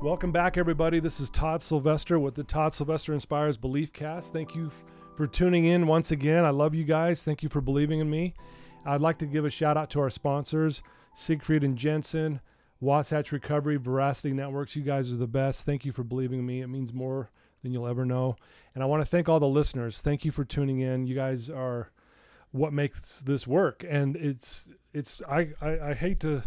Welcome back, everybody. This is Todd Sylvester with the Todd Sylvester Inspires Belief Cast. Thank you f- for tuning in once again. I love you guys. Thank you for believing in me. I'd like to give a shout out to our sponsors, Siegfried and Jensen, Wasatch Recovery, Veracity Networks. You guys are the best. Thank you for believing in me. It means more than you'll ever know. And I want to thank all the listeners. Thank you for tuning in. You guys are what makes this work. And it's it's I, I, I hate to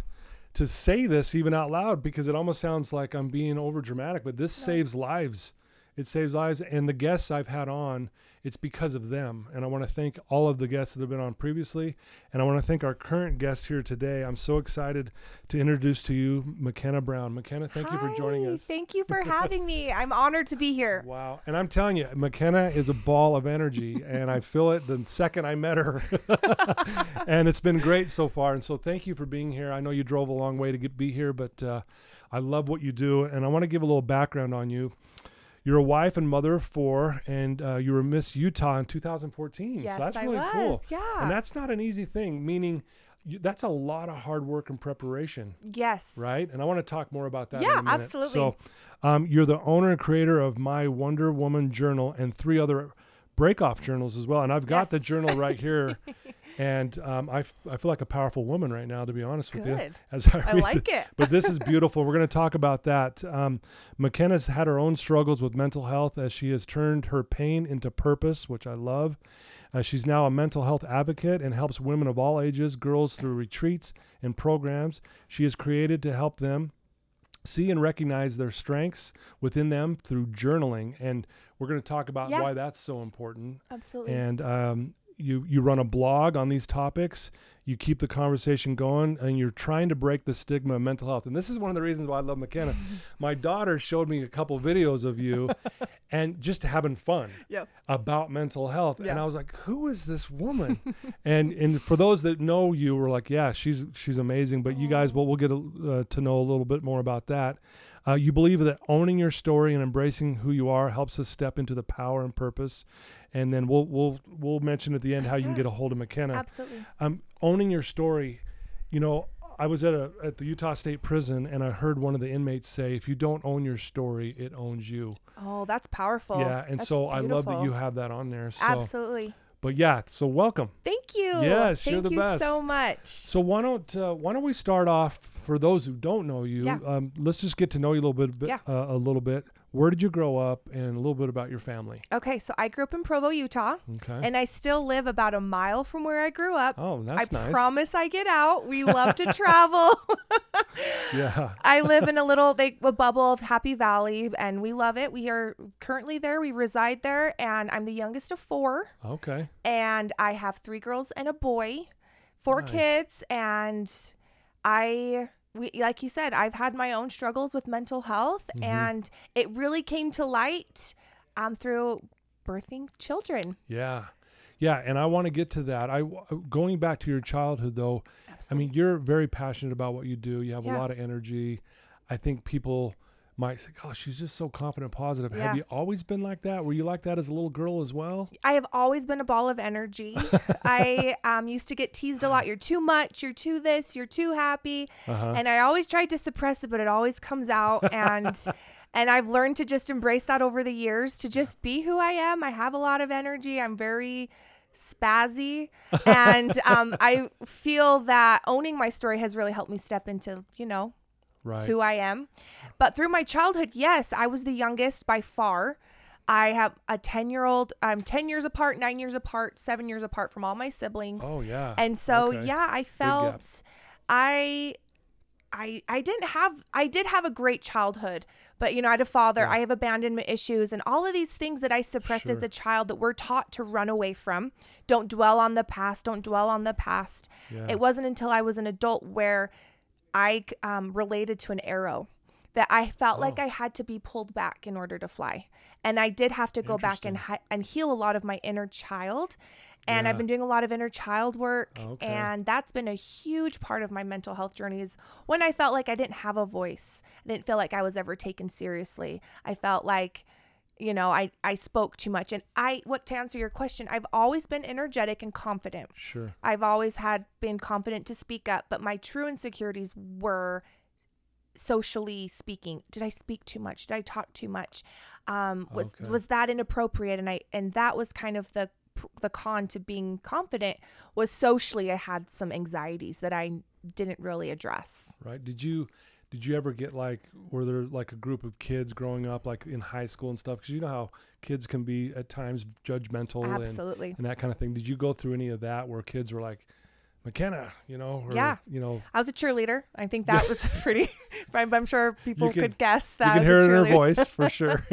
to say this even out loud because it almost sounds like I'm being over dramatic, but this saves lives. It saves lives. And the guests I've had on, it's because of them. And I want to thank all of the guests that have been on previously. And I want to thank our current guest here today. I'm so excited to introduce to you McKenna Brown. McKenna, thank you for joining us. Thank you for having me. I'm honored to be here. Wow. And I'm telling you, McKenna is a ball of energy, and I feel it the second I met her. and it's been great so far. And so thank you for being here. I know you drove a long way to get, be here, but uh, I love what you do. And I want to give a little background on you. You're a wife and mother of four, and uh, you were Miss Utah in 2014. Yes, so that's I really was. cool. Yeah. And that's not an easy thing, meaning you, that's a lot of hard work and preparation yes. right? And I want to talk more about that. in Yeah, a minute. absolutely. So, um, you're the owner and creator of My Wonder Woman Journal and three other break-off journals as well. And I've got the journal right here, and um, I, f- I feel like a powerful woman right now, to be honest with you. Good. As I, I like the- it. but this is beautiful. We're going to talk about that. Um, McKenna's had her own struggles with mental health as she has turned her pain into purpose, which I love. Uh, she's now a mental health advocate and helps women of all ages, girls through retreats and programs she has created to help them see and recognize their strengths within them through journaling. And we're going to talk about Yeah. why that's so important. Absolutely. And um, you you run a blog on these topics. You keep the conversation going, and you're trying to break the stigma of mental health. And this is one of the reasons why I love McKenna. My daughter showed me a couple videos of you, and just having fun Yep. about mental health. And I was like, "Who is this woman?" and and for those that know you, were like, "Yeah, she's she's amazing." But you guys, well, we'll get a, uh, to know a little bit more about that. Uh, you believe that owning your story and embracing who you are helps us step into the power and purpose. And then we'll we'll we'll mention at the end how you can get a hold of McKenna. Absolutely. Um, owning your story, you know, I was at a at the Utah State Prison and I heard one of the inmates say, "If you don't own your story, it owns you." Oh, that's powerful. yeah, and That's so I love that you have that on there. So, Absolutely. but yeah, so welcome. Thank you. Yes, Thank you're the you best. so much. So why don't uh, why don't we start off for those who don't know you? Yeah. Um, let's just get to know you a little bit, Yeah. uh, a little bit. Where did you grow up, and a little bit about your family? Okay, so I grew up in Provo, Utah, Okay. and I still live about a mile from where I grew up. oh, that's I nice. promise I get out. We love to travel. yeah. I live in a little they, a bubble of Happy Valley, and we love it. We are currently there. We reside there, and I'm the youngest of four. Okay. and I have three girls and a boy, four Nice. kids, and I we like you said, I've had my own struggles with mental health, Mhm. and it really came to light um through birthing children. Yeah. Yeah, and I want to get to that. I going back to your childhood though. I mean, you're very passionate about what you do. You have a lot of energy. I think people might say, "Oh, she's just so confident, positive." Yeah. Have you always been like that? Were you like that as a little girl as well? I have always been a ball of energy. I um, used to get teased a lot. You're too much. You're too this. You're too happy. Uh-huh. and I always tried to suppress it, but it always comes out and and I've learned to just embrace that over the years to just be who I am. I have a lot of energy. I'm very spazzy and um, I feel that owning my story has really helped me step into, you know, right. who I am. But through my childhood, yes, I was the youngest by far. I have a 10 year old, I'm 10 years apart, nine years apart, seven years apart from all my siblings. oh yeah. And so Okay. yeah, I felt I I I didn't have I did have a great childhood, but you know, I had a father, Yeah. I have abandonment issues and all of these things that I suppressed as a child that we're taught to run away from. Don't dwell on the past, don't dwell on the past. Yeah. It wasn't until I was an adult where I um, related to an arrow that I felt like Oh. I had to be pulled back in order to fly. and I did have to go back and hi- and heal a lot of my inner child. And I've been doing a lot of inner child work, Okay. and that's been a huge part of my mental health journey. Is when I felt like I didn't have a voice, I didn't feel like I was ever taken seriously. I felt like you know i i spoke too much. And i what to answer your question i've always been energetic and confident. Sure. i've always had been confident to speak up but my true insecurities were socially speaking. Did i speak too much? Did i talk too much? Um was Okay. was that inappropriate? And i and that was kind of the the con to being confident was socially i had some anxieties that i didn't really address. Right. Did you did you ever get like were there like a group of kids growing up like in high school and stuff? Because you know how kids can be at times judgmental and, absolutely and that kind of thing. Did you go through any of that where kids were like, McKenna, you know, or, Yeah. you know, I was a cheerleader. I think that was pretty. I'm, I'm sure people can- could guess that you can hear it in her voice for sure.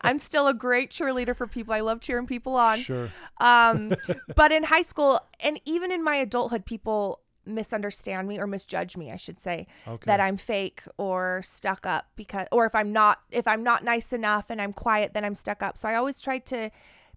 I'm still a great cheerleader for people. I love cheering people on. sure. Um, but in high school and even in my adulthood, people misunderstand me or misjudge me, I should say, Okay. that I'm fake or stuck up because, or if I'm not, if I'm not nice enough and I'm quiet, then I'm stuck up. So I always try to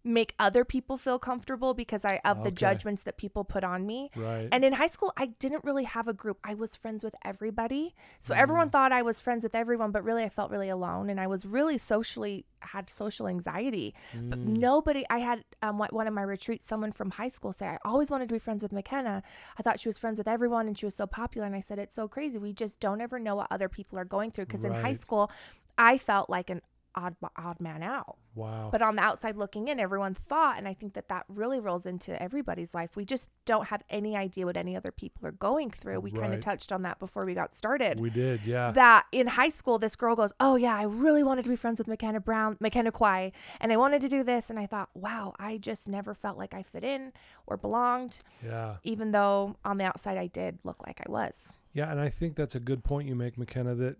make other people feel comfortable because I of the judgments that people put on me. right. And in high school, I didn't really have a group. I was friends with everybody. So Mm. everyone thought I was friends with everyone, but really I felt really alone and I was really socially had social anxiety. But Mm. nobody I had um one one of my retreats someone from high school say I always wanted to be friends with McKenna. I thought she was friends with everyone and she was so popular and I said it's so crazy. We just don't ever know what other people are going through because in high school I felt like an odd odd man out. wow. But on the outside looking in, everyone thought, and I think that that really rolls into everybody's life. We just don't have any idea what any other people are going through. We kind of touched on that before we got started. we did, yeah. that in high school, this girl goes, Oh, yeah, I really wanted to be friends with McKenna Brown, McKenna Quai, and I wanted to do this. And I thought, Wow, I just never felt like I fit in or belonged, yeah. even though on the outside I did look like I was. Yeah, and I think that's a good point you make, McKenna, that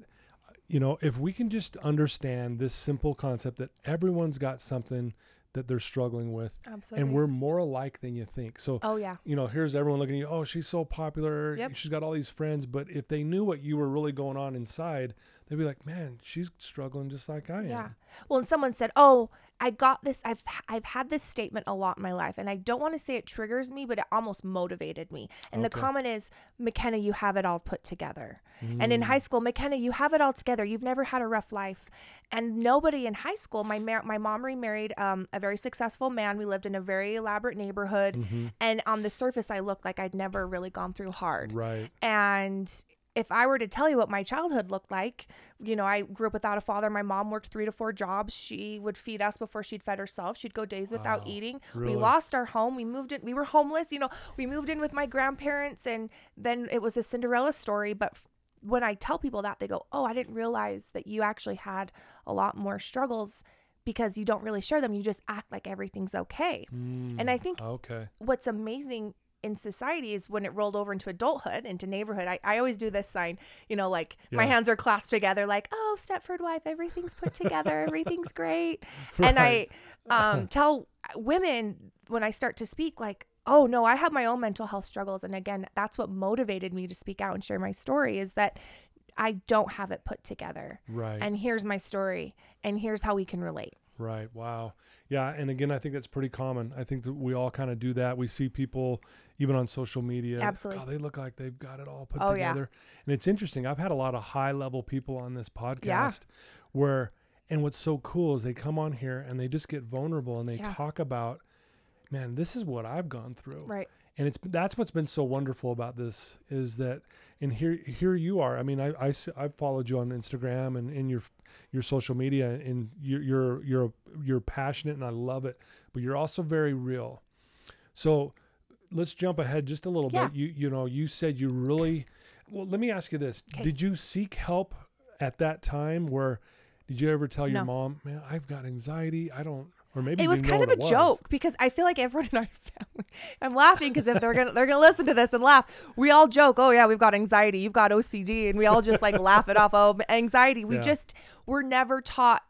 you know, if we can just understand this simple concept that everyone's got something that they're struggling with Absolutely. and we're more alike than you think. So, Oh, yeah. you know, here's everyone looking at you, oh, she's so popular, Yep. she's got all these friends, but if they knew what you were really going on inside, they'd be like, "Man, she's struggling just like I am." Yeah. Well, and someone said, "Oh, I got this. I've I've had this statement a lot in my life, and I don't want to say it triggers me, but it almost motivated me." And the comment is, "McKenna, you have it all put together." And Mm. in high school, McKenna, you have it all together. You've never had a rough life. And nobody in high school, my mar- my mom remarried um, a very successful man. We lived in a very elaborate neighborhood, Mm-hmm. and on the surface, I looked like I'd never really gone through hard. Right. And if I were to tell you what my childhood looked like, you know, I grew up without a father. My mom worked three to four jobs. She would feed us before she'd fed herself. She'd go days without Wow. eating. Really? We lost our home. We moved in. We were homeless. You know, we moved in with my grandparents, and then it was a Cinderella story. But when I tell people that, they go, "Oh, I didn't realize that you actually had a lot more struggles." Because you don't really share them, you just act like everything's okay. And I think Mm, Okay. what's amazing in society is when it rolled over into adulthood, into neighborhood. I, I always do this sign, you know, like my hands are clasped together, like, oh, Stepford wife, everything's put together, everything's great. And I um, tell women when I start to speak, like, oh, no, I have my own mental health struggles. And again, that's what motivated me to speak out and share my story is that I don't have it put together. Right. And here's my story, and here's how we can relate. Right. Wow. Yeah. And again, I think that's pretty common. I think that we all kind of do that. We see people even on social media. Absolutely. "God, they look like they've got it all put Oh, yeah. together. And it's interesting. I've had a lot of high level people on this podcast Yeah. where, and what's so cool is they come on here and they just get vulnerable and they Yeah. talk about, man, this is what I've gone through. Right. and it's that's what's been so wonderful about this is that and here here you are i mean i i've followed you on instagram and in your your social media and you're you're you're you're passionate and i love it but you're also very real so let's jump ahead just a little Yeah. bit you you know you said you really well let me ask you this 'Kay. did you seek help at that time where did you ever tell your No. mom man i've got anxiety i don't or maybe it was kind of a joke because I feel like everyone in our family. I'm laughing because if they're gonna they're gonna listen to this and laugh, we all joke. Oh yeah, we've got anxiety. You've got OCD, and we all just like laugh it off. Oh, anxiety. We Yeah. just we're never taught.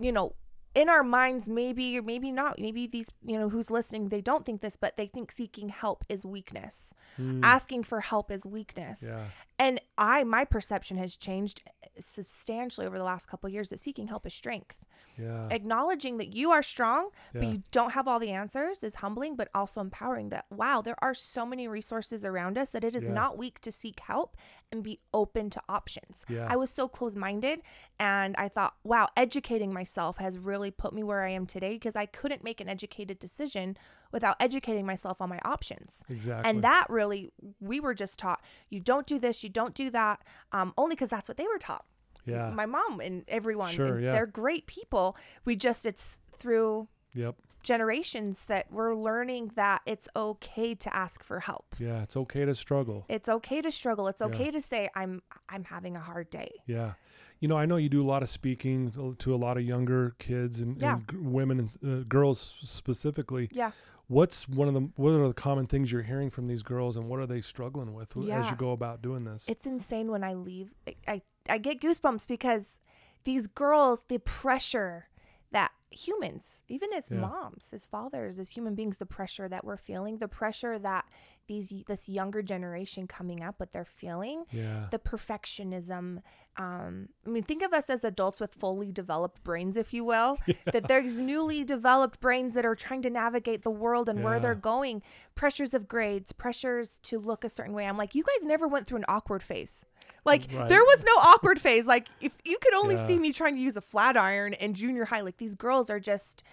You know, in our minds, maybe or maybe not. Maybe these you know who's listening, they don't think this, but they think seeking help is weakness. Asking for help is weakness. Yeah And I, my perception has changed eh, substantially over the last couple of years that seeking help is strength. Yeah. acknowledging that you are strong but you don't have all the answers is humbling but also empowering that wow there are so many resources around us that it is Yeah. not weak to seek help and be open to options Yeah. i was so close-minded and i thought wow educating myself has really put me where i am today because i couldn't make an educated decision without educating myself on my options Exactly. and that really we were just taught you don't do this you don't do that um, only because that's what they were taught yeah. my mom and everyone Sure, and yeah. they're great people we just it's through yep. generations that we're learning that it's okay to ask for help Yeah. It's okay to struggle. it's okay to struggle it's Yeah. okay to say i'm i'm having a hard day Yeah. You know, I know you do a lot of speaking to- to a lot of younger kids and, Yeah. and g- women and uh, girls specifically. yeah What's one of the what are the common things you're hearing from these girls and what are they struggling with as you go about doing this? it's insane when i leave I, I i get goosebumps because these girls the pressure that humans even as Yeah. moms as fathers as human beings the pressure that we're feeling the pressure that these this younger generation coming up what they're feeling yeah. the perfectionism. Um, I mean, think of us as adults with fully developed brains, if you will. That there's newly developed brains that are trying to navigate the world and where they're going. Pressures of grades, pressures to look a certain way. I'm like, you guys never went through an awkward phase. Like Right. there was no awkward phase. Like if you could only Yeah. see me trying to use a flat iron in junior high, like these girls are just,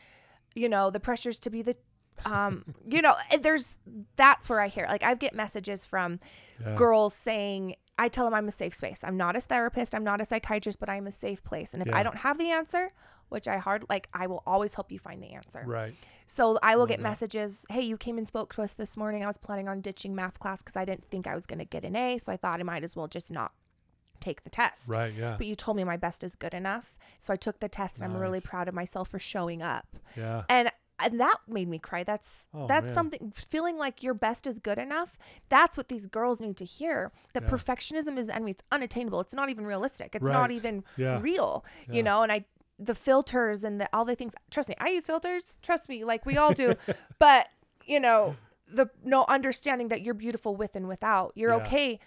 you know, the pressures to be the um you know and there's that's where i hear like i get messages from Yeah. girls saying i tell them i'm a safe space i'm not a therapist i'm not a psychiatrist but i'm a safe place and if Yeah. i don't have the answer which i hard like i will always help you find the answer Right. so i will get that. messages hey you came and spoke to us this morning i was planning on ditching math class because i didn't think i was going to get an a so i thought i might as well just not take the test Right. Yeah. but you told me my best is good enough so i took the test and i'm really proud of myself for showing up Yeah. and and that made me cry that's Oh, that's man. something feeling like your best is good enough that's what these girls need to hear that Yeah. perfectionism is the enemy it's unattainable it's not even realistic it's Right. not even Yeah. real Yeah. you know and i the filters and the all the things trust me i use filters trust me like we all do but you know the no understanding that you're beautiful with and without you're okay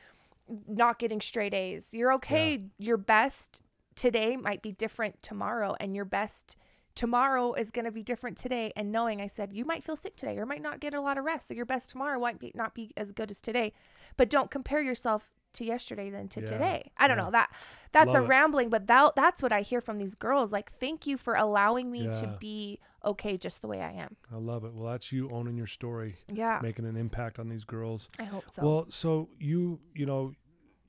not getting straight a's. You're okay your best today might be different tomorrow and your best tomorrow is going to be different today. And knowing i said you might feel sick today or might not get a lot of rest so your best tomorrow might be not be as good as today. But don't compare yourself to yesterday than to Yeah, today. I don't yeah. know that that's a Love it. rambling but that that's what i hear from these girls. Like thank you for allowing me to be okay just the way i am. I love it. Well, that's you owning your story, yeah. making an impact on these girls. i hope so. Well, so you, you know,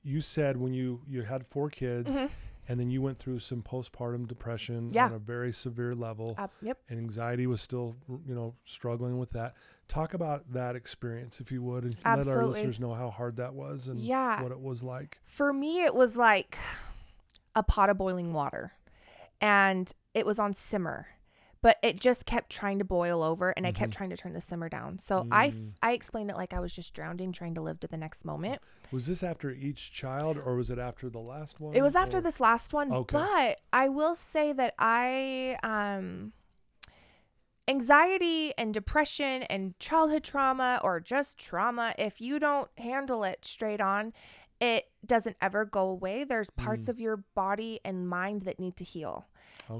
you said when you you had four kids Mhm. and then you went through some postpartum depression Yeah. on a very severe level uh, yep and anxiety was still, you know, struggling with that. Talk about that experience if you would and let our listeners know how hard that was and Yeah. what it was like. for me it was like a pot of boiling water and it was on simmer but it just kept trying to boil over and i kept trying to turn the simmer down so I f- Mm. I explained it like i was just drowning trying to live to the next moment Was this after each child or was it after the last one? it was after or- this last one Okay. but i will say that i um anxiety and depression and childhood trauma or just trauma if you don't handle it straight on it doesn't ever go away there's parts Mm. of your body and mind that need to heal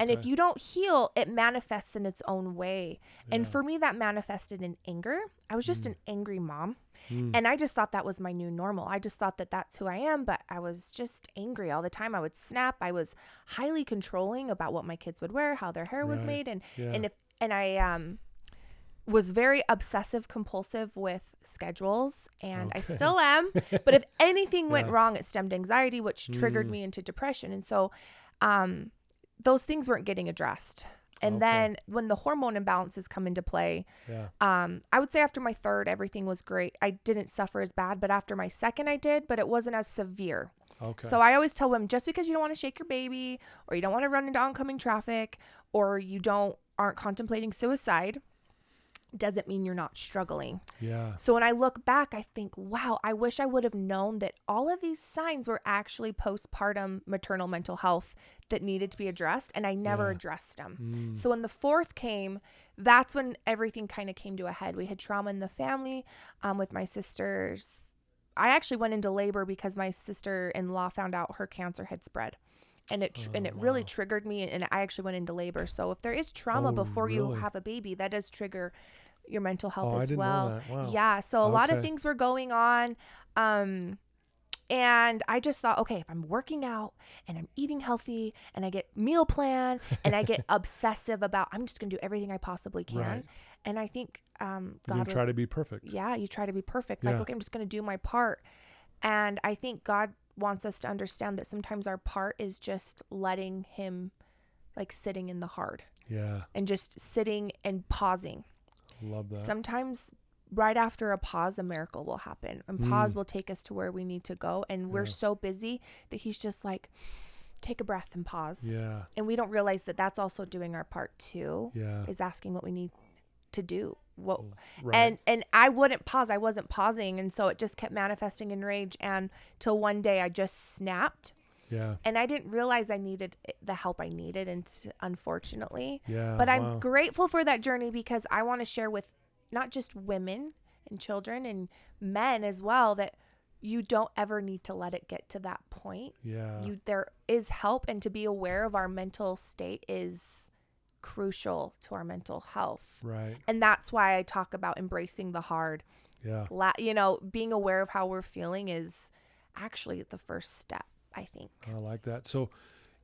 And if you don't heal, it manifests in its own way. And for me, that manifested in anger. I was just an angry mom. Mm. And I just thought that was my new normal. I just thought that that's who I am, but I was just angry all the time. I would snap. I was highly controlling about what my kids would wear, how their hair was made, and Yeah. and if and I um was very obsessive compulsive with schedules and I still am. but if anything went Yeah. wrong, it stemmed anxiety, which triggered Mm. me into depression. And so um those things weren't getting addressed. And Okay. then when the hormone imbalances come into play, yeah. um, I would say after my third, everything was great. I didn't suffer as bad, but after my second, I did, but it wasn't as severe. Okay. So I always tell women just because you don't want to shake your baby, or you don't want to run into oncoming traffic, or you don't aren't contemplating suicide, doesn't mean you're not struggling. yeah. So when I look back, I think, wow, I wish I would have known that all of these signs were actually postpartum maternal mental health that needed to be addressed, and I never Yeah. addressed them. Mm. So when the fourth came, that's when everything kind of came to a head. We had trauma in the family um, with my sisters. I actually went into labor because my sister in law found out her cancer had spread. and it tr- and Oh, it really wow. triggered me and I actually went into labor. So if there is trauma Oh, before you have a baby, that does trigger your mental health Oh, as well. Wow. Yeah, so a lot of things were going on um and I just thought, okay, if I'm working out and I'm eating healthy and I get meal plan and I get obsessive about I'm just going to do everything I possibly can. Right. And I think um You God try was- to be perfect. yeah, you try to be perfect. Like, okay, I'm just going to do my part. And I think God wants us to understand that sometimes our part is just letting Him, like, sitting in the hard Yeah. and just sitting and pausing. Love that. Sometimes, right after a pause, a miracle will happen, and pause Mm. will take us to where we need to go. And we're Yeah. so busy that He's just like, take a breath and pause. yeah. And we don't realize that that's also doing our part too, Yeah. is asking what we need to do. What Right. and and I wouldn't pause. I wasn't pausing, and so it just kept manifesting in rage. And till one day, I just snapped, yeah. and I didn't realize I needed eh, the help I needed, and unfortunately, Yeah. but I'm wow. grateful for that journey because I want to share with not just women and children and men as well that you don't ever need to let it get to that point. Yeah. You there is help, and to be aware of our mental state is crucial to our mental health. right. And that's why I talk about embracing the hard Yeah. la- you know, being aware of how we're feeling is actually the first step, I think. I like that. So,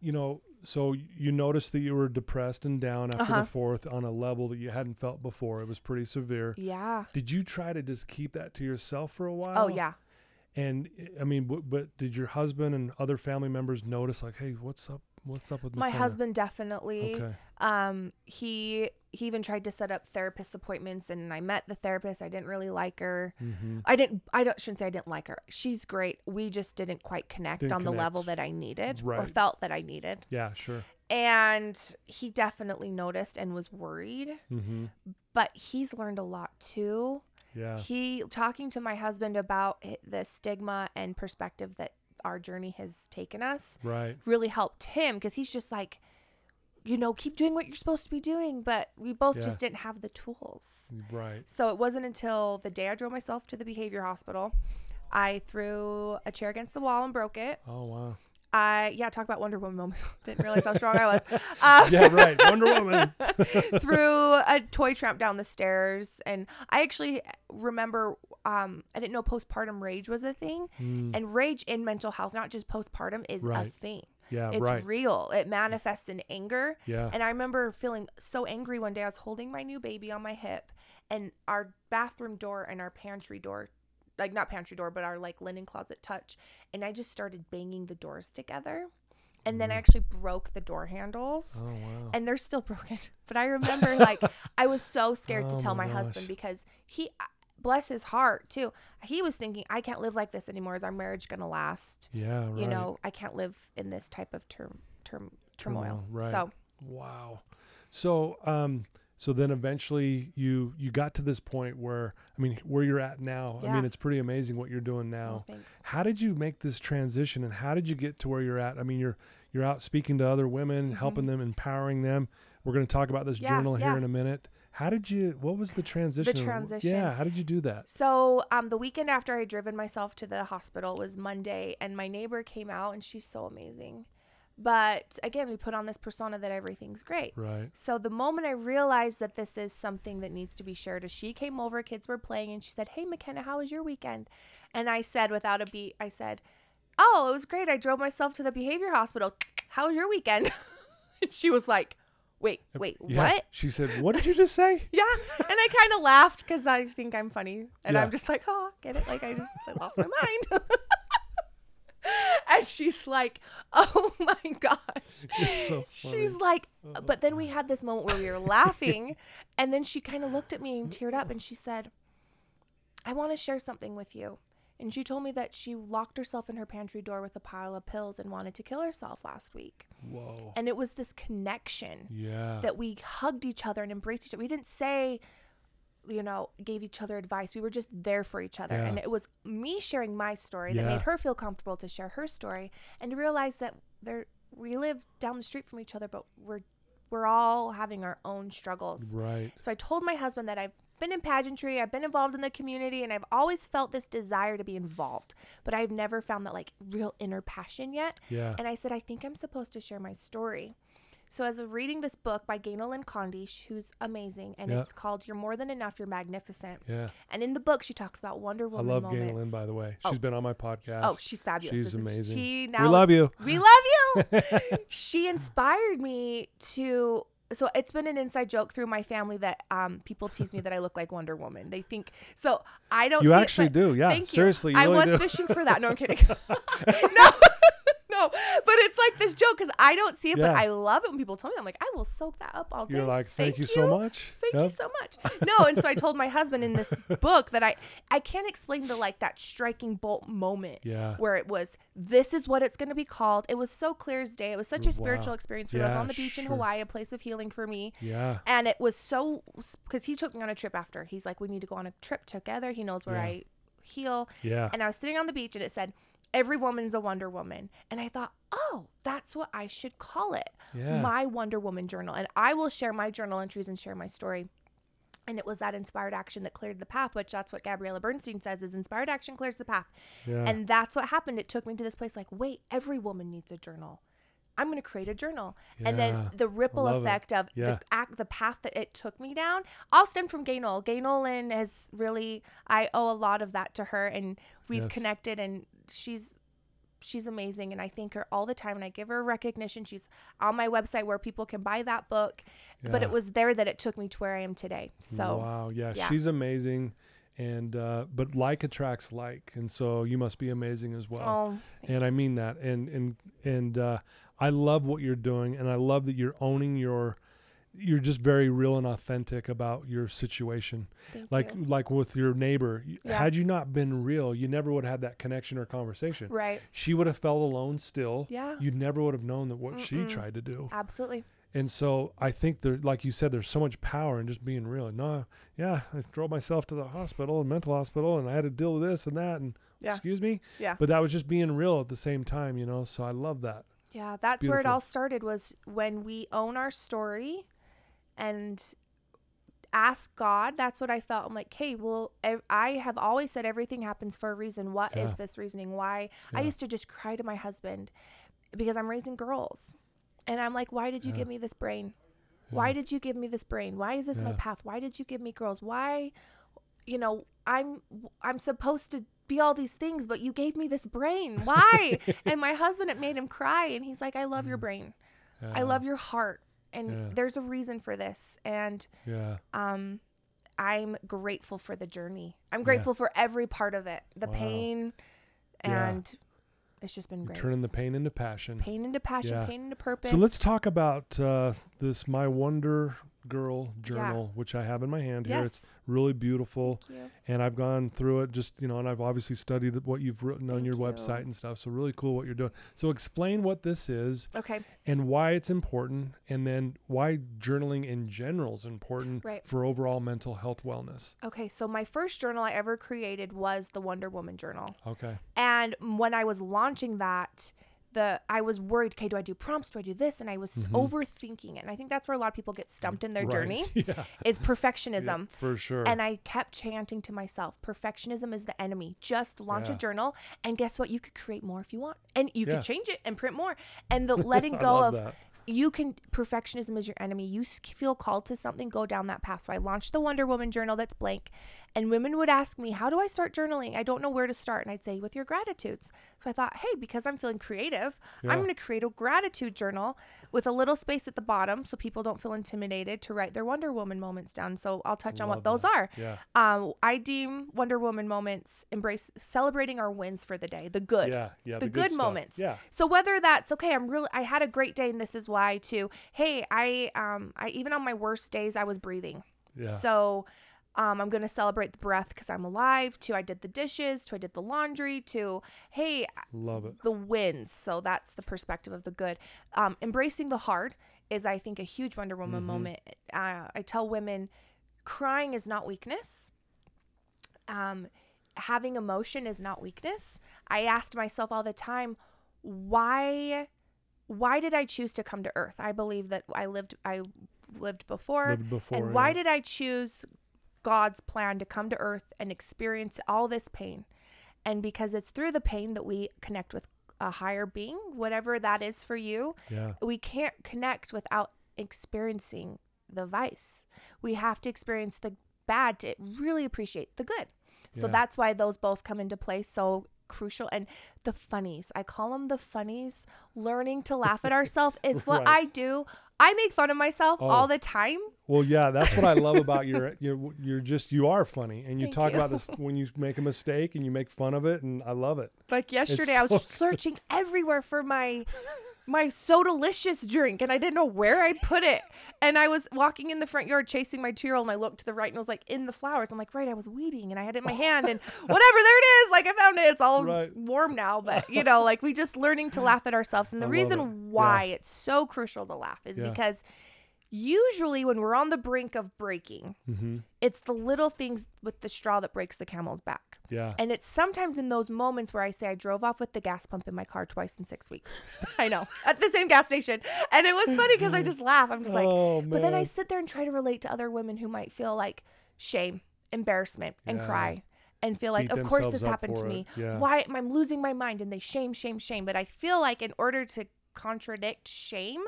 you know, so you noticed that you were depressed and down after Uh-huh. the fourth on a level that you hadn't felt before. It was pretty severe. Yeah. Did you try to just keep that to yourself for a while? Oh, yeah. And I mean, but, but did your husband and other family members notice, like, hey, what's up? What's up with My husband definitely Okay. um he he even tried to set up therapist appointments and I met the therapist. I didn't really like her. Mm-hmm. I didn't I don't shouldn't say I didn't like her. She's great. We just didn't quite connect Didn't on the level that I needed or felt that I needed. Yeah. Sure. And he definitely noticed and was worried, Mm-hmm. but he's learned a lot too. Yeah. he talking to my husband about the stigma and perspective that our journey has taken us Right. really helped him because he's just like you know keep doing what you're supposed to be doing but we both Yeah. just didn't have the tools Right. so it wasn't until the day i drove myself to the behavior hospital i threw a chair against the wall and broke it Oh wow. I yeah talk about wonder woman moment didn't realize how strong i was uh, Yeah. Right. Wonder Woman. threw a toy tramp down the stairs and i actually remember um i didn't know postpartum rage was a thing Mm, and rage in mental health not just postpartum is a thing yeah. it's right. real it manifests in anger Yeah. and i remember feeling so angry one day i was holding my new baby on my hip and our bathroom door and our pantry door like not pantry door but our like linen closet touch and i just started banging the doors together and then i actually broke the door handles Mm. Oh wow. and they're still broken. But I remember like I was so scared to Oh tell my my husband because he bless his heart too. He was thinking I can't live like this anymore. Is our marriage going to last? yeah. Right. You know, I can't live in this type of term term turmoil. Turmoil, right. So, Wow. So um so then eventually you you got to this point where I mean where you're at now. I mean it's pretty amazing what you're doing oh, now. thanks. How did you make this transition and how did you get to where you're at? I mean you're you're out speaking to other women, helping them, empowering them. We're going to talk about this Mm-hmm. Yeah, journal here yeah. in a minute. How did you what was the transition? the transition. Yeah, how did you do that? So, um, the weekend after I driven myself to the hospital was Monday, and my neighbor came out, and she's so amazing. But again, we put on this persona that everything's great. Right. So the moment I realized that this is something that needs to be shared, is she came over, kids were playing, and she said, "Hey, McKenna, how was your weekend?" And I said, without a beat, I said, "Oh, it was great. I drove myself to the behavior hospital. How was your weekend?" and she was like, "Wait, wait, Yeah. what?" She said, "What did you just say?" Yeah, and I kind of laughed because I think I'm funny, and Yeah. I'm just like, "Oh, get it? Like I just I lost my mind." and she's like, "Oh my gosh." So She's like, uh, but then we uh. had this moment where we were laughing, and then she kind of looked at me and teared up, and she said, "I want to share something with you." And she told me that she locked herself in her pantry door with a pile of pills and wanted to kill herself last week. Whoa. And it was this connection Yeah. that we hugged each other and embraced each other. We didn't say, you know, gave each other advice. We were just there for each other. Yeah. And it was me sharing my story that Yeah. made her feel comfortable to share her story and to realize that there we live down the street from each other, but we're we're all having our own struggles. right. So I told my husband that I've been in pageantry, I've been involved in the community, and I've always felt this desire to be involved, but I've never found that like real inner passion yet. Yeah. And I said, I think I'm supposed to share my story. So as of reading this book by Ganel-Lyn Condie, who's amazing, and Yeah. it's called "You're More Than Enough, You're Magnificent." Yeah. And in the book, she talks about Wonder Woman. I love moments. By the way. Oh. She's been on my podcast. Oh, she's fabulous. She's amazing. She we now love you. we love you. she inspired me to. So it's been an inside joke through my family that um, people tease me that I look like Wonder Woman. They think so. I don't. You it, actually but do. Yeah. Thank Seriously, you. you I really was do. fishing for that. No, I'm kidding. no. No, but it's like this joke because I don't see it, but I love it when people tell me. I'm like, I will soak that up all day. You're like, thank, you so much. Thank you so much. No, and so I told my husband in this book that I I can't explain the like that striking bolt moment Yeah. where it was this is what it's going to be called. It was so clear as day. It was such a Wow. spiritual experience for me. I was on the beach in. Hawaii, a place of healing for me. Yeah. And it was so because he took me on a trip after. He's like, we need to go on a trip together. He knows where Yeah. I heal. Yeah. And I was sitting on the beach and it said, Every woman's a Wonder Woman. And I thought, oh, that's what I should call it. Yeah. My Wonder Woman journal. And I will share my journal entries and share my story. And it was that inspired action that cleared the path, which that's what Gabrielle Bernstein says is inspired action clears the path. Yeah. And that's what happened. It took me to this place like, wait, every woman needs a journal. I'm going to create a journal. And then the ripple love it. effect of Yeah. the act, the path that it took me down, all stemmed from Ganel. Ganel-Lyn has really, I owe a lot of that to her, and we've Yes. connected, and she's she's amazing, and I thank her all the time, and I give her recognition. She's on my website where people can buy that book, but it was there that it took me to where I am today. So wow, yeah, yeah. she's amazing, and uh, but like attracts like, and so you must be amazing as well. oh, and I mean that, and and and uh, I love what you're doing, and I love that you're owning your. You're just very real and authentic about your situation, thank like you. like with your neighbor. Yeah. Had you not been real, you never would have had that connection or conversation. Right. She would have felt alone still. Yeah. You never would have known that what she Mm-mm. tried to do. Absolutely. And so I think there, like you said, there's so much power in just being real. No, yeah, I drove myself to the hospital, mental hospital, and I had to deal with this and that, and Yeah. excuse me, Yeah. but that was just being real at the same time, you know. So I love that. Yeah, that's where it all started was when we own our story and ask God. That's what I felt. I'm like, hey, well, I have always said everything happens for a reason. What is Yeah. this reasoning? Why? I used to just cry to my husband because I'm raising girls. And I'm like, why did you Yeah. give me this brain? Why did you give me this brain? Why is this my path? Why did you give me girls? Why, you know, I'm I'm supposed to be all these things, but you gave me this brain. Why? and my husband, it made him cry, and he's like, I love your brain. I Mm. Love your heart, and Yeah. there's a reason for this. And Yeah, um, I'm grateful for the journey. I'm grateful for every part of it, the Wow. pain, Yeah. and it's just been You're great. turning the pain into passion. pain into passion, Yeah. pain into purpose. So let's talk about uh, this My Wonder Girl journal, which I have in my hand here. It's really beautiful. Thank and I've gone through it just you know and I've obviously studied what you've written on your you. website and stuff so really cool what you're doing so explain what this is Okay. and why it's important and then why journaling in general is important Right. for overall mental health wellness Okay. So my first journal I ever created was the Wonder Woman journal. okay And when I was launching that, the I was worried, okay, do I do prompts? Do I do this? And I was mm-hmm. overthinking it. And I think that's where a lot of people get stumped in their Right. journey. yeah, Is yeah, perfectionism. for sure And I kept chanting to myself, perfectionism is the enemy. Just launch Yeah. a journal and guess what? You could create more if you want. And you Yeah. could change it and print more. And the letting go of that. you can perfectionism is your enemy. You feel called to something, go down that path. So I launched the Wonder Woman journal that's blank. And women would ask me, How do I start journaling? I don't know where to start. And I'd say, With your gratitudes. So I thought, Hey, because I'm feeling creative, Yeah. I'm going to create a gratitude journal with a little space at the bottom so people don't feel intimidated to write their Wonder Woman moments down. So I'll touch on Love what those are. yeah Um, I deem Wonder Woman moments embrace celebrating our wins for the day, the good yeah yeah the, the, good, stuff. moments. yeah So whether that's okay, I'm really I had a great day and this is why too. Hey, I um I even on my worst days I was breathing. yeah So um, I'm going to celebrate the breath because I'm alive. To I did the dishes. To I did the laundry. To hey, love it the wins. So that's the perspective of the good. Um, embracing the hard is, I think, a huge Wonder Woman Mhm. moment. Uh, I tell women, crying is not weakness. Um, having emotion is not weakness. I asked myself all the time, why, why did I choose to come to Earth? I believe that I lived, I lived before, Lived before and why yeah. did I choose God's plan to come to earth and experience all this pain. And because it's through the pain that we connect with a higher being, whatever that is for you, Yeah. we can't connect without experiencing the vice. We have to experience the bad to really appreciate the good. So Yeah. that's why those both come into play so crucial and the funnies i call them the funnies learning to laugh at ourselves is what Right. i do i make fun of myself Oh. all the time Well, yeah, that's what I love about your you're you're just you are funny and you Thank talk you. about this when you make a mistake and you make fun of it and I love it. like yesterday i was so searching everywhere for my my so delicious drink and i didn't know where i put it and i was walking in the front yard chasing my two-year-old and i looked to the right and it was like in the flowers i'm like right i was weeding and i had it in my hand and whatever there it is like i found it it's all Right. warm now but you know like we just learning to laugh at ourselves and the reason it. why Yeah. it's so crucial to laugh is Yeah. because usually when we're on the brink of breaking Mm-hmm. it's the little things with the straw that breaks the camel's back Yeah. and it's sometimes in those moments where I say I drove off with the gas pump in my car twice in six weeks. I know at the same gas station, and it was funny because I just laugh. I'm just like, oh but then I sit there and try to relate to other women who might feel like shame, embarrassment, and Yeah. cry, and feel like, of course this happened to for me. it. Yeah. Why am I losing my mind? And they shame, shame, shame. But I feel like in order to contradict shame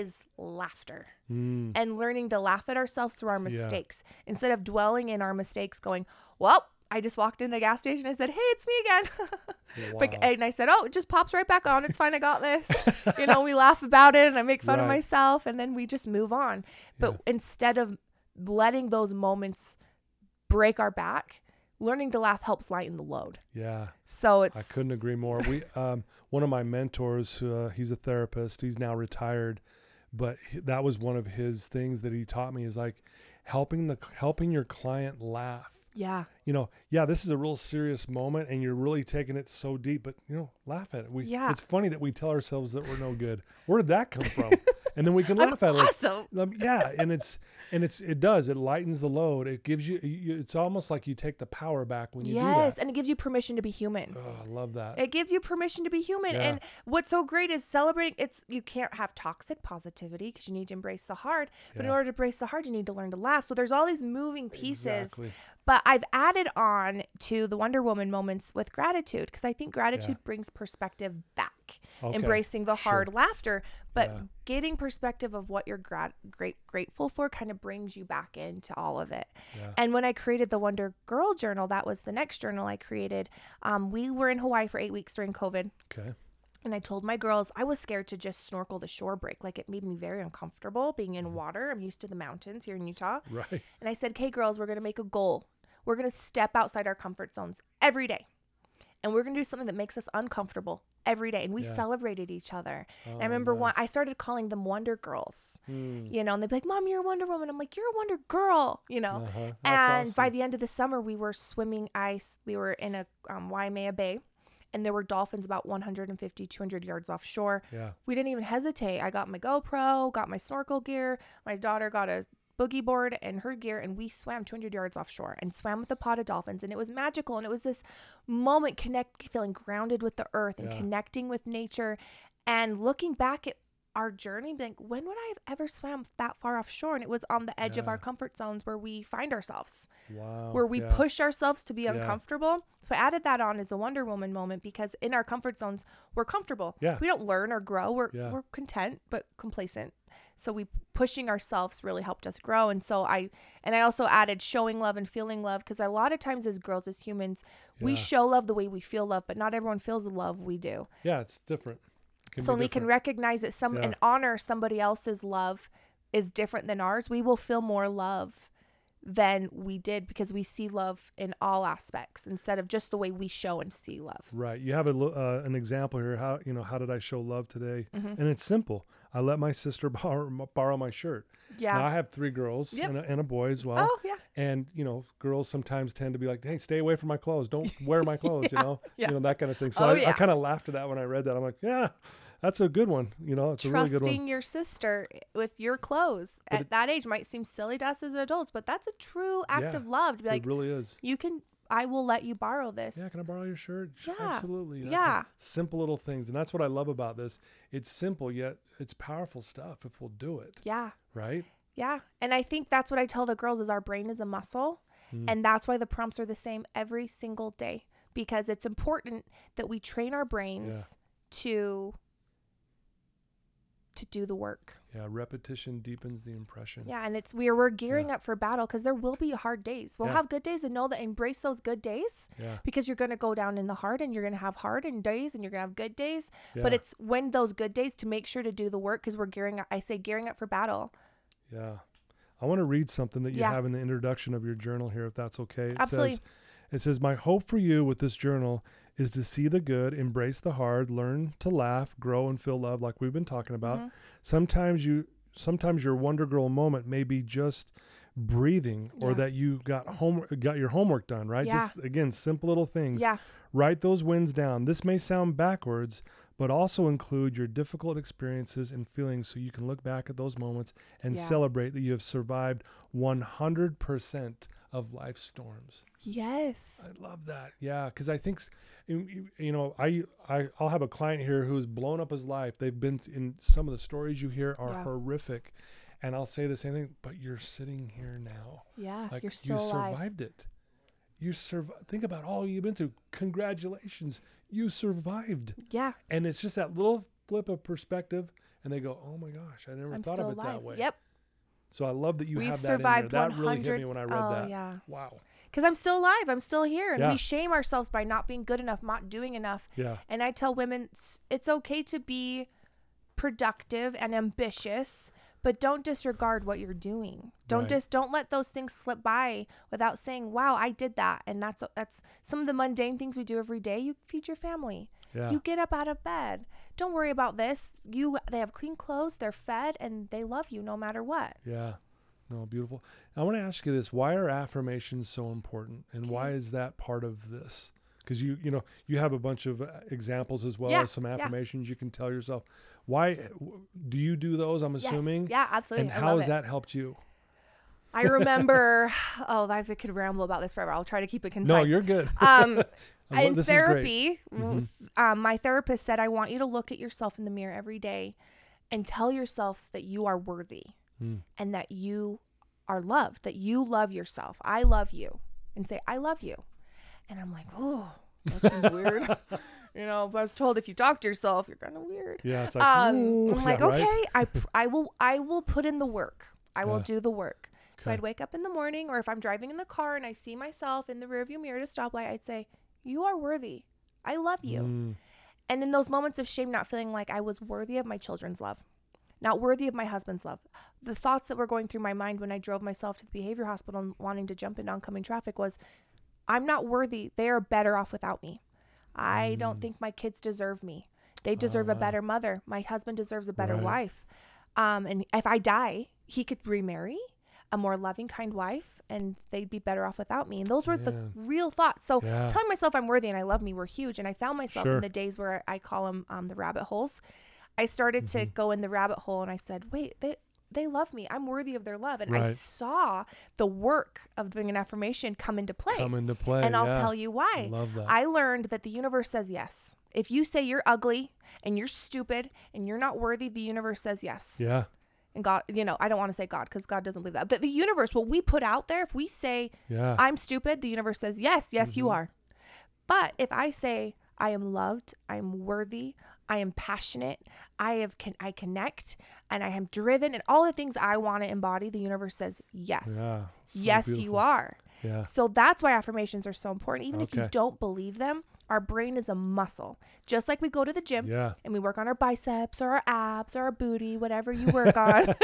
is laughter Mm, and learning to laugh at ourselves through our Yeah. mistakes instead of dwelling in our mistakes going well i just walked in the gas station. I said hey it's me again. But- and i said oh it just pops right back on. It's fine. I got this. You know we laugh about it and i make fun of myself and then we just move on. But instead of letting those moments break our back learning to laugh helps lighten the load. Yeah. so it's I couldn't agree more. We um one of my mentors, uh, he's a therapist. He's now retired, but that was one of his things that he taught me is like helping the helping your client laugh. yeah You know, yeah, this is a real serious moment, and you're really taking it so deep. But you know, laugh at it. We, Yeah. it's funny that we tell ourselves that we're no good. Where did that come from? and then we can I'm laugh at it. awesome um, yeah, and it's and it's it does it lightens the load. It gives you, you it's almost like you take the power back when you yes and it gives you permission to be human. Oh, I love that. It gives you permission to be human. Yeah. And what's so great is celebrating it's you can't have toxic positivity because you need to embrace the hard. But in order to embrace the hard, you need to learn to laugh. So there's all these moving pieces. Exactly. But I've added on to the Wonder Woman moments with gratitude because I think gratitude brings perspective back. Okay, Embracing the sure. hard laughter, but Yeah. getting perspective of what you're grat- great grateful for kind of brings you back into all of it. Yeah. And when I created the Wonder Girl journal, that was the next journal I created. Um, we were in Hawaii for eight weeks during COVID. Okay. And I told my girls I was scared to just snorkel the shore break. Like it made me very uncomfortable being Mm-hmm. in water. I'm used to the mountains here in Utah. Right. And I said, okay, girls, we're going to make a goal. We're going to step outside our comfort zones every day. And we're going to do something that makes us uncomfortable every day. And we Yeah. celebrated each other. and I Oh, remember one. I started calling them Wonder Girls, Hmm. you know, and they'd be like, Mom, you're a Wonder Woman. I'm like, you're a Wonder Girl, you know. Uh-huh. And by the end of the summer, we were swimming ice. We were in a um, Waimea Bay, and there were dolphins about 150, 200 yards offshore. yeah. We didn't even hesitate. I got my GoPro, got my snorkel gear. My daughter got a boogie board and her gear, and we swam 200 yards offshore and swam with a pod of dolphins. And it was magical. And it was this moment connect, feeling grounded with the earth and Yeah. connecting with nature, and looking back at our journey, being like, when would I have ever swam that far offshore? And it was on the edge of our comfort zones where we find ourselves Wow. where we yeah. push ourselves to be Yeah. uncomfortable. So I added that on as a Wonder Woman moment because in our comfort zones, we're comfortable. Yeah. We don't learn or grow. We're Yeah. we're content but complacent. So we pushing ourselves really helped us grow. And so I and I also added showing love and feeling love because a lot of times as girls, as humans, we show love the way we feel love, but not everyone feels the love we do. Yeah, it's different. Can so when we can recognize that some Yeah. and honor somebody else's love is different than ours, we will feel more love than we did because we see love in all aspects instead of just the way we show and see love. Right. You have a, uh, an example here. How you know how did I show love today? Mhm. And it's simple. I let my sister borrow, borrow my shirt. Yeah. Now I have three girls Yep. and, a, and a boy as well. oh yeah. And you know, girls sometimes tend to be like, "Hey, stay away from my clothes. Don't wear my clothes." You know, yeah. you know that kind of thing. So Oh, I, I kind of laughed at that when I read that. I'm like, "Yeah, that's a good one." You know, it's a really good Trusting one. your sister with your clothes But at it- that age might seem silly to us as adults, but that's a true act Yeah, of love to be like, it really is. you can, I will let you borrow this. Yeah, can I borrow your shirt? Yeah, Absolutely. that yeah. Simple little things, and that's what I love about this. It's simple yet it's powerful stuff if we'll do it. yeah. Right. Yeah. And I think that's what I tell the girls is our brain is a muscle. Mm. And that's why the prompts are the same every single day because it's important that we train our brains to to do the work. Yeah, repetition deepens the impression. Yeah, and it's we're we're gearing up for battle because there will be hard days. We'll Yeah. have good days and know that embrace those good days Yeah. because you're gonna go down in the hard and you're gonna have hard and days and you're gonna have good days. Yeah. But it's when those good days to make sure to do the work because we're gearing up. I say gearing up for battle. Yeah. I want to read something that you Yeah. have in the introduction of your journal here, if that's okay. It Absolutely. says, it says, My hope for you with this journal is to see the good, embrace the hard, learn to laugh, grow, and feel love, like we've been talking about. Mhm. Sometimes you sometimes your Wonder Girl moment may be just breathing or Yeah. that you got home got your homework done, right? Yeah. Just again, simple little things. Yeah. Write those wins down. This may sound backwards, but also include your difficult experiences and feelings so you can look back at those moments and Yeah. celebrate that you have survived 100% of life storms. Yes. I love that. Yeah, because I think, you- you you know, I, I I'll have a client here who's blown up his life. They've been in some of the stories you hear are Yeah. horrific, and I'll say the same thing. But you're sitting here now. Yeah. Like you're you still alive. survived it. You survived. Think about all you've been through. Congratulations, you survived. Yeah. And it's just that little flip of perspective, and they go, "Oh my gosh, I never I'm thought of it alive. that way." Yep. So I love that you We've have that in there. survived That 100. really hit me when I read oh, that. yeah. Wow. Because I'm still alive. I'm still here. And Yeah. we shame ourselves by not being good enough, not doing enough. Yeah. And I tell women it's okay to be productive and ambitious, but don't disregard what you're doing. Don't Right. just don't let those things slip by without saying, "Wow, I did that." And that's that's some of the mundane things we do every day. You feed your family. Yeah. You get up out of bed. Don't worry about this. You they have clean clothes, they're fed, and they love you no matter what. Yeah. No, beautiful. I want to ask you this: Why are affirmations so important, and why is that part of this? Because you, you know, you have a bunch of uh, examples as well Yeah, as some yeah. affirmations you can tell yourself. Why do you do those? I'm assuming. Yes. Yeah, absolutely. And I how has it. that helped you? I remember. oh, I could ramble about this forever. I'll try to keep it concise. No, you're good. um, I in this is great. therapy, Mhm. um, my therapist said, I want you to look at yourself in the mirror every day and tell yourself that you are worthy Mm. and that you are loved, that you love yourself. I love you. And say, I love you. And I'm like, oh, that seems weird. You know, I was told if you talk to yourself, you're kind of weird. Yeah, it's like. Um, ooh, I'm like, yeah, right? okay, I, pr- I will, I will put in the work. I will Yeah. do the work. So I'd wake up in the morning, or if I'm driving in the car and I see myself in the rearview mirror at a stoplight, I'd say, "You are worthy. I love you." Mm, And in those moments of shame, not feeling like I was worthy of my children's love, not worthy of my husband's love, the thoughts that were going through my mind when I drove myself to the behavior hospital and wanting to jump into oncoming traffic was, "I'm not worthy. They are better off without me. I don't think my kids deserve me. They deserve a wow. better mother. My husband deserves a better Right. wife. Um, and if I die, he could remarry a more loving, kind wife, and they'd be better off without me. And those were the real thoughts. So Yeah. telling myself I'm worthy and I love me were huge. And I found myself Sure. in the days where I call them um, the rabbit holes. I started to Mm-hmm. go in the rabbit hole, and I said, "Wait, they." They love me. I'm worthy of their love. And I saw the work of doing an affirmation come into play. Come into play. and I'll yeah. tell you why. Love that. I learned that the universe says yes. If you say you're ugly and you're stupid and you're not worthy, the universe says yes. yeah. And God, you know, I don't want to say God because God doesn't believe that. But the universe, what we put out there, if we say Yeah. I'm stupid, the universe says yes, yes, you Mhm. are. But if I say I am loved, I am worthy, I am passionate, I have can I connect, and I am driven, and all the things I want to embody, the universe says yes. yeah. so yes, you are. Yeah. So that's why affirmations are so important. Even if you don't believe them, our brain is a muscle. Just like we go to the gym Yeah. and we work on our biceps or our abs or our booty, whatever you work on.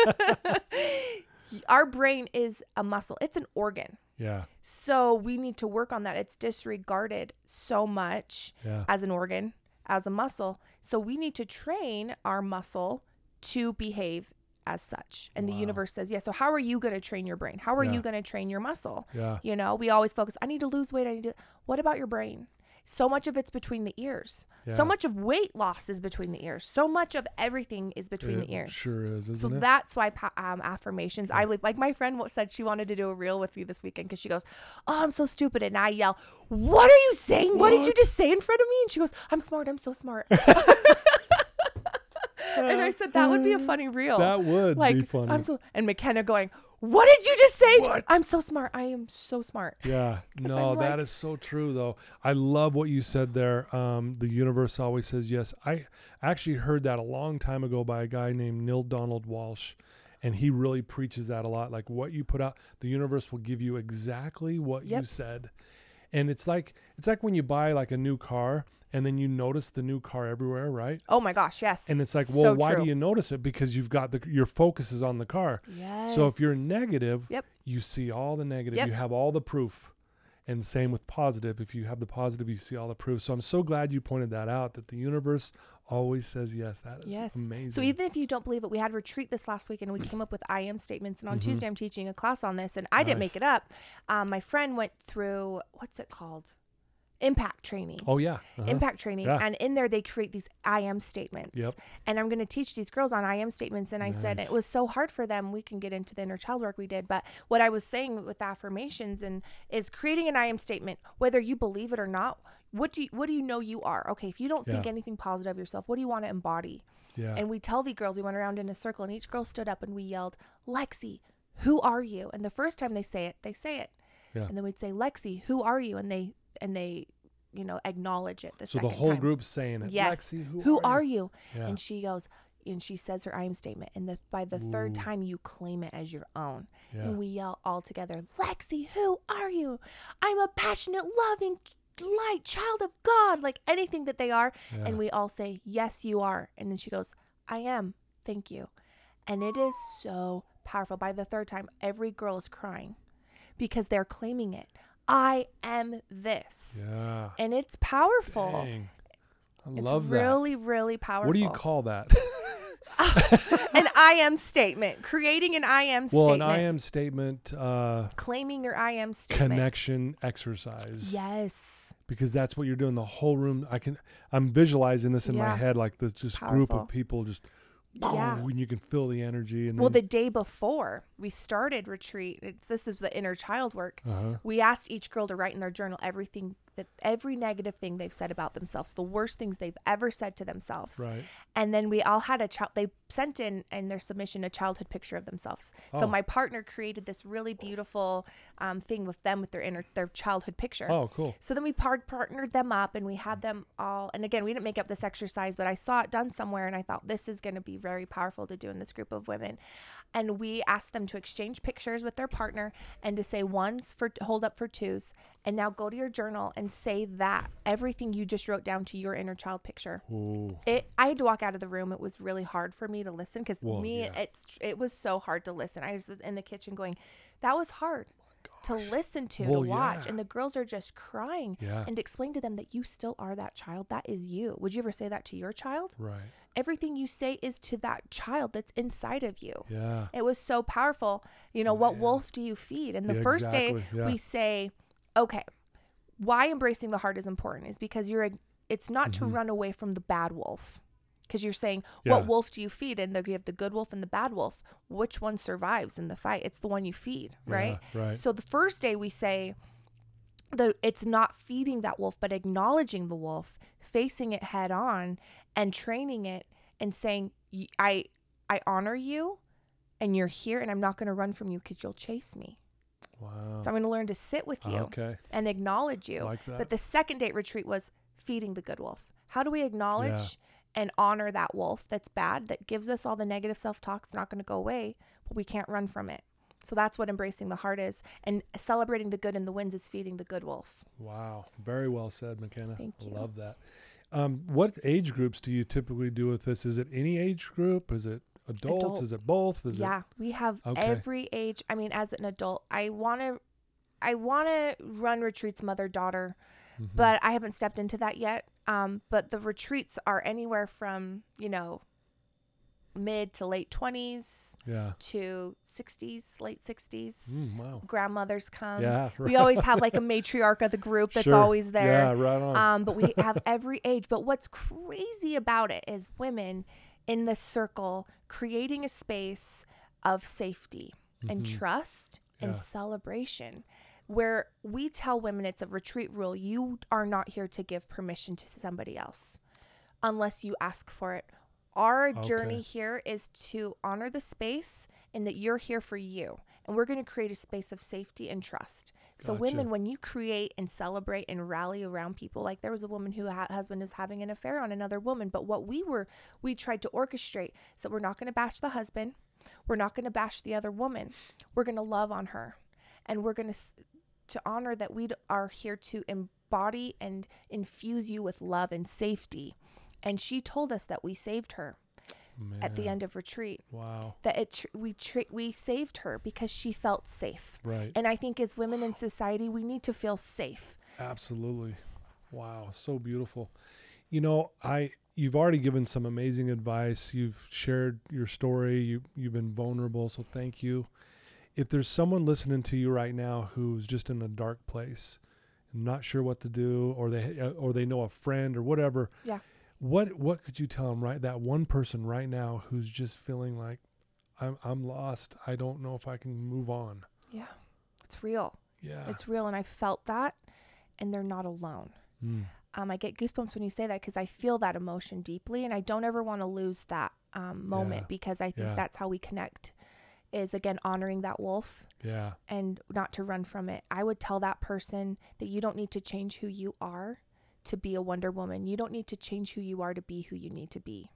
our brain is a muscle. It's an organ. Yeah. So we need to work on that. It's disregarded so much Yeah. as an organ, as a muscle. So we need to train our muscle to behave as such. And Wow. the universe says, yeah. So how are you going to train your brain? How are Yeah. you going to train your muscle? Yeah. You know, we always focus, I need to lose weight. I need to. What about your brain? So much of it's between the ears. Yeah. So much of weight loss is between the ears. So much of everything is between It the ears. Sure is, isn't So it? that's why um, affirmations. I would like my friend said she wanted to do a reel with me this weekend because she goes, "Oh, I'm so stupid," and I yell, "What are you saying? What, did you just say in front of me?" And she goes, "I'm smart. I'm so smart." and I said that would be a funny reel. That would like be funny. I'm so and McKenna going, "What did you just say?" What? I'm so smart. I am so smart. Yeah, no, like- is so true though. I love what you said there. Um, the universe always says yes. I actually heard that a long time ago by a guy named Neale Donald Walsch, and he really preaches that a lot. Like what you put out, the universe will give you exactly what you said. And it's like it's like when you buy like a new car and then you notice the new car everywhere, right? Oh my gosh, yes. And it's like, well, So why true. do you notice it? Because you've got the your focus is on the car. Yes. So if you're negative, Yep. you see all the negative. Yep. You have all the proof. And same with positive. If you have the positive, you see all the proof. So I'm so glad you pointed that out that the universe always says yes. That is Yes. amazing. So even if you don't believe it, we had retreat this last week and we came up with I am statements. And on Tuesday, I'm teaching a class on this, and I didn't Mm-hmm. Make it up. Um, my friend went through what's it called? Impact training. oh yeah. Uh-huh. Impact training, Yeah. and in there they create these I am statements. Yep. And I'm going to teach these girls on I am statements. And I said it was so hard for them. We can get into the inner child work we did, but what I was saying with affirmations and is creating an I am statement, whether you believe it or not. What do you what do you know you are? Okay, if you don't think anything positive of yourself, what do you want to embody? Yeah. And we tell the girls, we went around in a circle and each girl stood up and we yelled, Lexi, who are you? And the first time they say it, they say it. Yeah. And then we'd say, Lexi, who are you? And they, and they, you know, acknowledge it the so the whole time. group's saying it. Yes. Lexi, who, who, are, are you? you? Yeah. And she goes, and she says her I am statement. And the, by the third time, you claim it as your own. Yeah. And we yell all together, Lexi, who are you? I'm a passionate, loving, light child of God, like anything that they are. Yeah. And we all say, Yes, you are. And then she goes, I am. Thank you. And it is so powerful. By the third time, every girl is crying because they're claiming it. I am this. Yeah. And it's powerful. Dang. I It's love that. It's really, really powerful. What do you call that? an I am statement? Creating an I am well, statement. an I am statement, uh, Claiming your I am statement. connection exercise. Yes. because that's what you're doing. The whole room, I can, I'm visualizing this in my head, like the just group of people just, Yeah. and you can feel the energy. And Well, the day before we started retreat, it's, this is the inner child work. uh-huh. We asked each girl to write in their journal everything that every negative thing they've said about themselves, the worst things they've ever said to themselves. right, And then we all had a child, they sent in in their submission a childhood picture of themselves. Oh. So my partner created this really beautiful um, thing with them with their inner, their childhood picture. oh, cool, So then we par- partnered them up and we had them all. And again, we didn't make up this exercise, but I saw it done somewhere and I thought this is going to be very powerful to do in this group of women. And we asked them to exchange pictures with their partner and to say ones for hold up for twos. And now go to your journal and say that everything you just wrote down to your inner child picture. Ooh. It, I had to walk out of the room. It was really hard for me to listen because me, yeah. it's it was so hard to listen. I was in the kitchen going, that was hard to listen to, Well, to watch. yeah. And the girls are just crying Yeah. and explain to them that you still are that child. That is you. Would you ever say that to your child? right, Everything you say is to that child that's inside of you. yeah, It was so powerful. You know, what wolf do you feed? And the Yeah, first day exactly, yeah. we say, okay, why embracing the heart is important is because you're, a, it's not to mm-hmm. run away from the bad wolf. Because you're saying, Mm-hmm. Yeah. what wolf do you feed? And you have the good wolf and the bad wolf. Which one survives in the fight? It's the one you feed, right? Yeah, right. So the first day we say, the it's not feeding that wolf but acknowledging the wolf facing it head on and training it and saying i i honor you and you're here and i'm not going to run from you because you'll chase me wow, so i'm going to learn to sit with you okay, and acknowledge you like that. but the second date retreat was feeding the good wolf how do we acknowledge and honor that wolf that's bad that gives us all the negative self-talk it's not going to go away but we can't run from it so that's what embracing the heart is and celebrating the good in the wins is feeding the good wolf wow, very well said, McKenna. Thank you. Love that. Um, what age groups do you typically do with this? Is it any age group? Is it adults? Adult. Is it both? Is yeah, we have Okay. every age. I mean, as an adult, I want to, I want to run retreats mother daughter, it? Mhm. but I haven't stepped into that yet. Um, but the retreats are anywhere from you know, mid to late twenties yeah, to sixties, late sixties. Mm, wow, Grandmothers come. yeah, We always have like a matriarch of the group that's Sure. always there. Yeah, right on. Um, but we have every age. But what's crazy about it is women in the circle creating a space of safety and Mhm. trust and Yeah. celebration where we tell women it's a retreat rule you are not here to give permission to somebody else unless you ask for it our journey here is to honor the space and that you're here for you. And we're going to create a space of safety and trust. So, Gotcha. women, when you create and celebrate and rally around people, like there was a woman who ha- husband is having an affair on another woman, but what we were, we tried to orchestrate. So, we're not going to bash the husband, we're not going to bash the other woman, we're going to love on her, and we're going to to honor that we are here to embody and infuse you with love and safety. And she told us that we saved her at the end of retreat. Wow. That it tr- we tr- we saved her because she felt safe. Right. And I think as women in society, we need to feel safe. Absolutely. Wow, so beautiful. You know, I you've already given some amazing advice. You've shared your story. You you've been vulnerable, so thank you. If there's someone listening to you right now who's just in a dark place, not sure what to do or they uh, or they know a friend or whatever. Yeah. What what could you tell them right that one person right now who's just feeling like I'm I'm lost. I don't know if I can move on. Yeah, it's real. Yeah. It's real, and I felt that, and they're not alone. Mm. Um, I get goosebumps when you say that because I feel that emotion deeply, and I don't ever want to lose that um, moment Yeah. because I think Yeah. that's how we connect. Is again honoring that wolf Yeah. and not to run from it. I would tell that person that you don't need to change who you are to be a Wonder Woman. You don't need to change who you are to be who you need to be.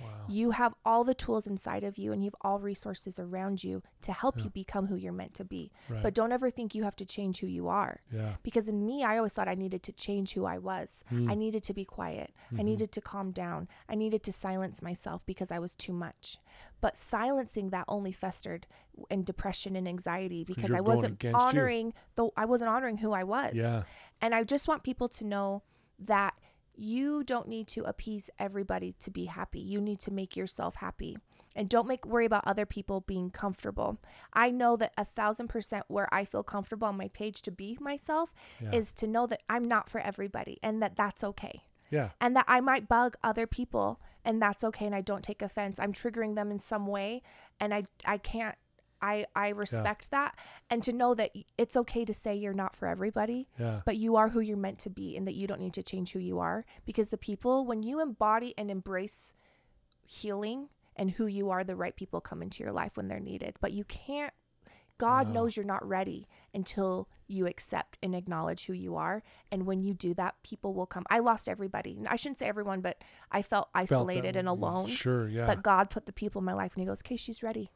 Wow. You have all the tools inside of you and you have all resources around you to help Yeah. you become who you're meant to be. Right. But don't ever think you have to change who you are. yeah. Because in me, I always thought I needed to change who I was. Mm. I needed to be quiet. I Mhm. needed to calm down. I needed to silence myself because I was too much. But silencing that only festered in depression and anxiety because I wasn't against you. honoring the I wasn't honoring who I was. Yeah. And I just want people to know that you don't need to appease everybody to be happy. You need to make yourself happy. And don't make worry about other people being comfortable. I know that a thousand percent where I feel comfortable on my page to be myself Yeah. is to know that I'm not for everybody and that that's okay. Yeah. And that I might bug other people and that's okay and I don't take offense. I'm triggering them in some way and I I can't I I respect that. And to know that it's okay to say you're not for everybody Yeah. but you are who you're meant to be and that you don't need to change who you are. Because the people when you embody and embrace healing and who you are the right people come into your life when they're needed. But you can't god Wow. knows you're not ready until you accept and acknowledge who you are. And when you do that people will come. I lost everybody. I shouldn't say everyone but i felt Felt isolated and alone. Sure. Yeah. but god put the people in my life and he goes okay she's ready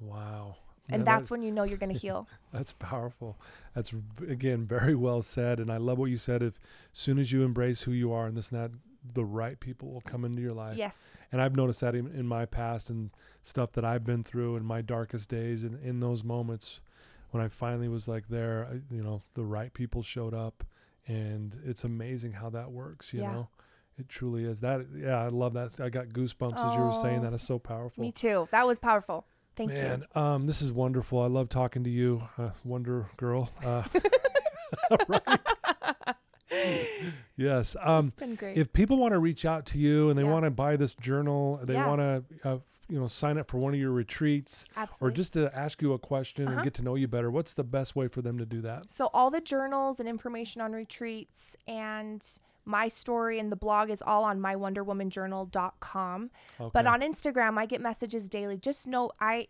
wow. and that's that- when you know you're going to heal that's powerful. That's again very well said, and I love what you said. If soon as you embrace who you are and this and that, the right people will come into your life. yes And I've noticed that in, in my past and stuff that I've been through in my darkest days, and in those moments when I finally was like there, I, you know, the right people showed up, and it's amazing how that works. You Yeah. know. It truly is. That yeah, I love that. I got goosebumps as you were saying. Oh, That is so powerful. me too that was powerful thank Man, you um, this is wonderful. I love talking to you, uh, Wonder Girl. Uh, yes. Um, it's been great if people want to reach out to you and they Yeah. want to buy this journal, they Yeah. want to, uh, you know, sign up for one of your retreats, or just to ask you a question and Uh-huh. get to know you better. What's the best way for them to do that? So all the journals and information on retreats and my story and the blog is all on mywonderwomanjournal.com. Okay. But on Instagram I get messages daily. Just know I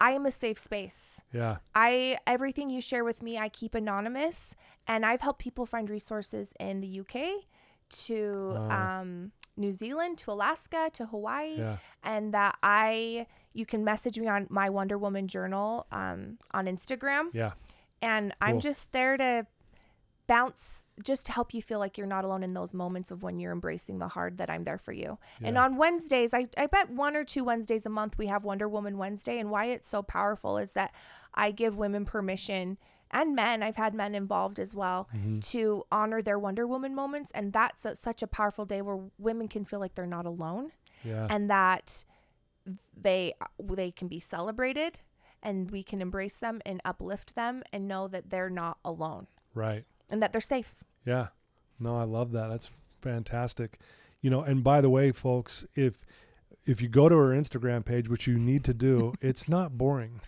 I am a safe space. yeah, I everything you share with me I keep anonymous and I've helped people find resources in the UK to Wow. um New Zealand to Alaska to Hawaii yeah, and that I you can message me on my Wonder Woman journal um on Instagram yeah, and Cool. I'm just there to bounce just to help you feel like you're not alone in those moments of when you're embracing the hard that I'm there for you. And on Wednesdays, I, I bet one or two Wednesdays a month we have Wonder Woman Wednesday. And why it's so powerful is that I give women permission and men, I've had men involved as well, Mhm. to honor their Wonder Woman moments. And that's a, such a powerful day where women can feel like they're not alone yeah. and that they they can be celebrated and we can embrace them and uplift them and know that they're not alone right. And that they're safe. Yeah. No, I love that. That's fantastic. You know, and by the way, folks, if if you go to her Instagram page, which you need to do, it's not boring.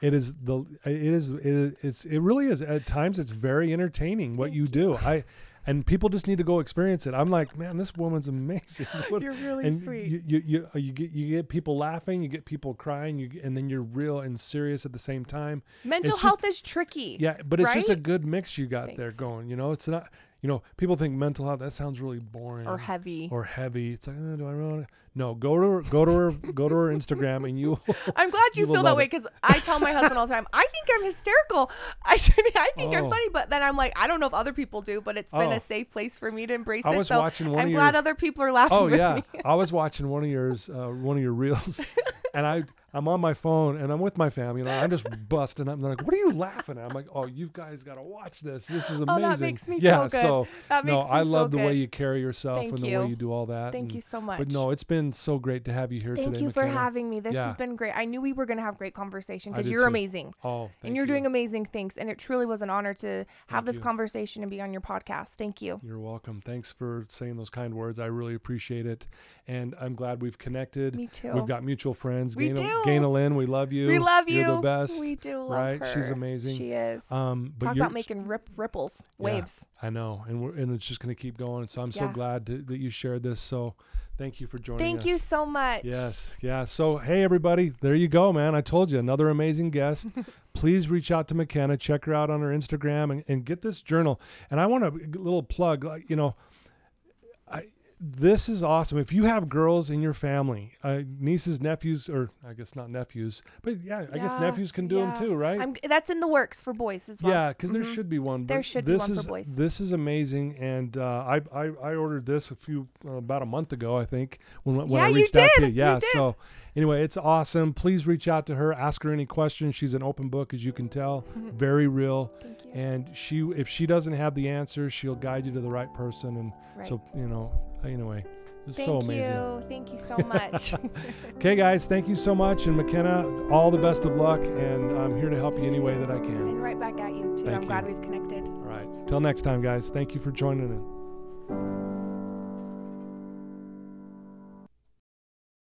it is the it is it, it's it really is at times it's very entertaining what you do. I and people just need to go experience it. I'm like, man, this woman's amazing. What- You're really and sweet. You, you, you, uh, you get you get people laughing, you get people crying, you and then you're real and serious at the same time. Mental it's just- health is tricky. Yeah, but it's just a good mix you got there going. You know, it's not. You know, people think mental health that sounds really boring Or heavy. or heavy. It's like, uh, do I really? wanna-" No, go to her, go to her, go to her Instagram, and you. I'm glad you, You feel that way because I tell my husband all the time, I think I'm hysterical. I I think I'm Oh. funny, but then I'm like, I don't know if other people do, but it's been Oh. a safe place for me to embrace I it. was so watching one I'm glad your- other people are laughing Oh yeah. I was watching one of yours, uh, one of your reels, and I I'm on my phone and I'm with my family, and I'm just busting up. And they're like, "What are you laughing at?" I'm like, "Oh, you guys got to watch this. This is amazing." Oh, that makes me yeah, feel good. so That no, makes me I love the way you carry yourself Thank and the way you do all that. Thank and- you so much. But no, it's been so great to have you here Thank today. you for having me. This Yeah. has been great. I knew we were going to have great conversation because you're too. amazing. Oh, thank and you're you. doing amazing things. And it truly was an honor to have Thank this you. conversation and be on your podcast. Thank you. You're welcome. Thanks for saying those kind words. I really appreciate it, and I'm glad we've connected. Me too. We've got mutual friends. We do. Ganel-Lyn, we love you. we love you. You're the best. We do love right? her. She's amazing. She is. Um, but Talk about making rip ripples, Yeah. waves. I know, and we're, and it's just going to keep going. So I'm so glad to, that you shared this. So thank you for joining Thank us. you so much. Yes, yeah. So hey, everybody, there you go, man. I told you another amazing guest. Please reach out to McKenna, check her out on her Instagram, and, and get this journal. And I want a little plug, like you know, this is awesome. If you have girls in your family, uh, nieces, nephews, or I guess not nephews, but yeah, I guess nephews can do yeah. them too, right? I'm, that's in the works for boys as well. Yeah, because there Mhm. should be one. There should be this one for is, boys. This is amazing, and uh, I, I I ordered this a few uh, about a month ago, I think, when when Yeah, I you reached out to you. You Yeah, did. so anyway, it's awesome. Please reach out to her, ask her any questions. She's an open book, as you can tell, very real. Thank you. And she, if she doesn't have the answers, she'll guide you to the right person. And Right. so you know, anyway, it's Thank so amazing. Thank you. Thank you so much. Okay, guys, thank you so much, and McKenna, all the best of luck, and I'm here to help you any way that I can. and right back at you too. Thank I'm glad we've connected. All right. Till next time, guys. Thank you for joining in.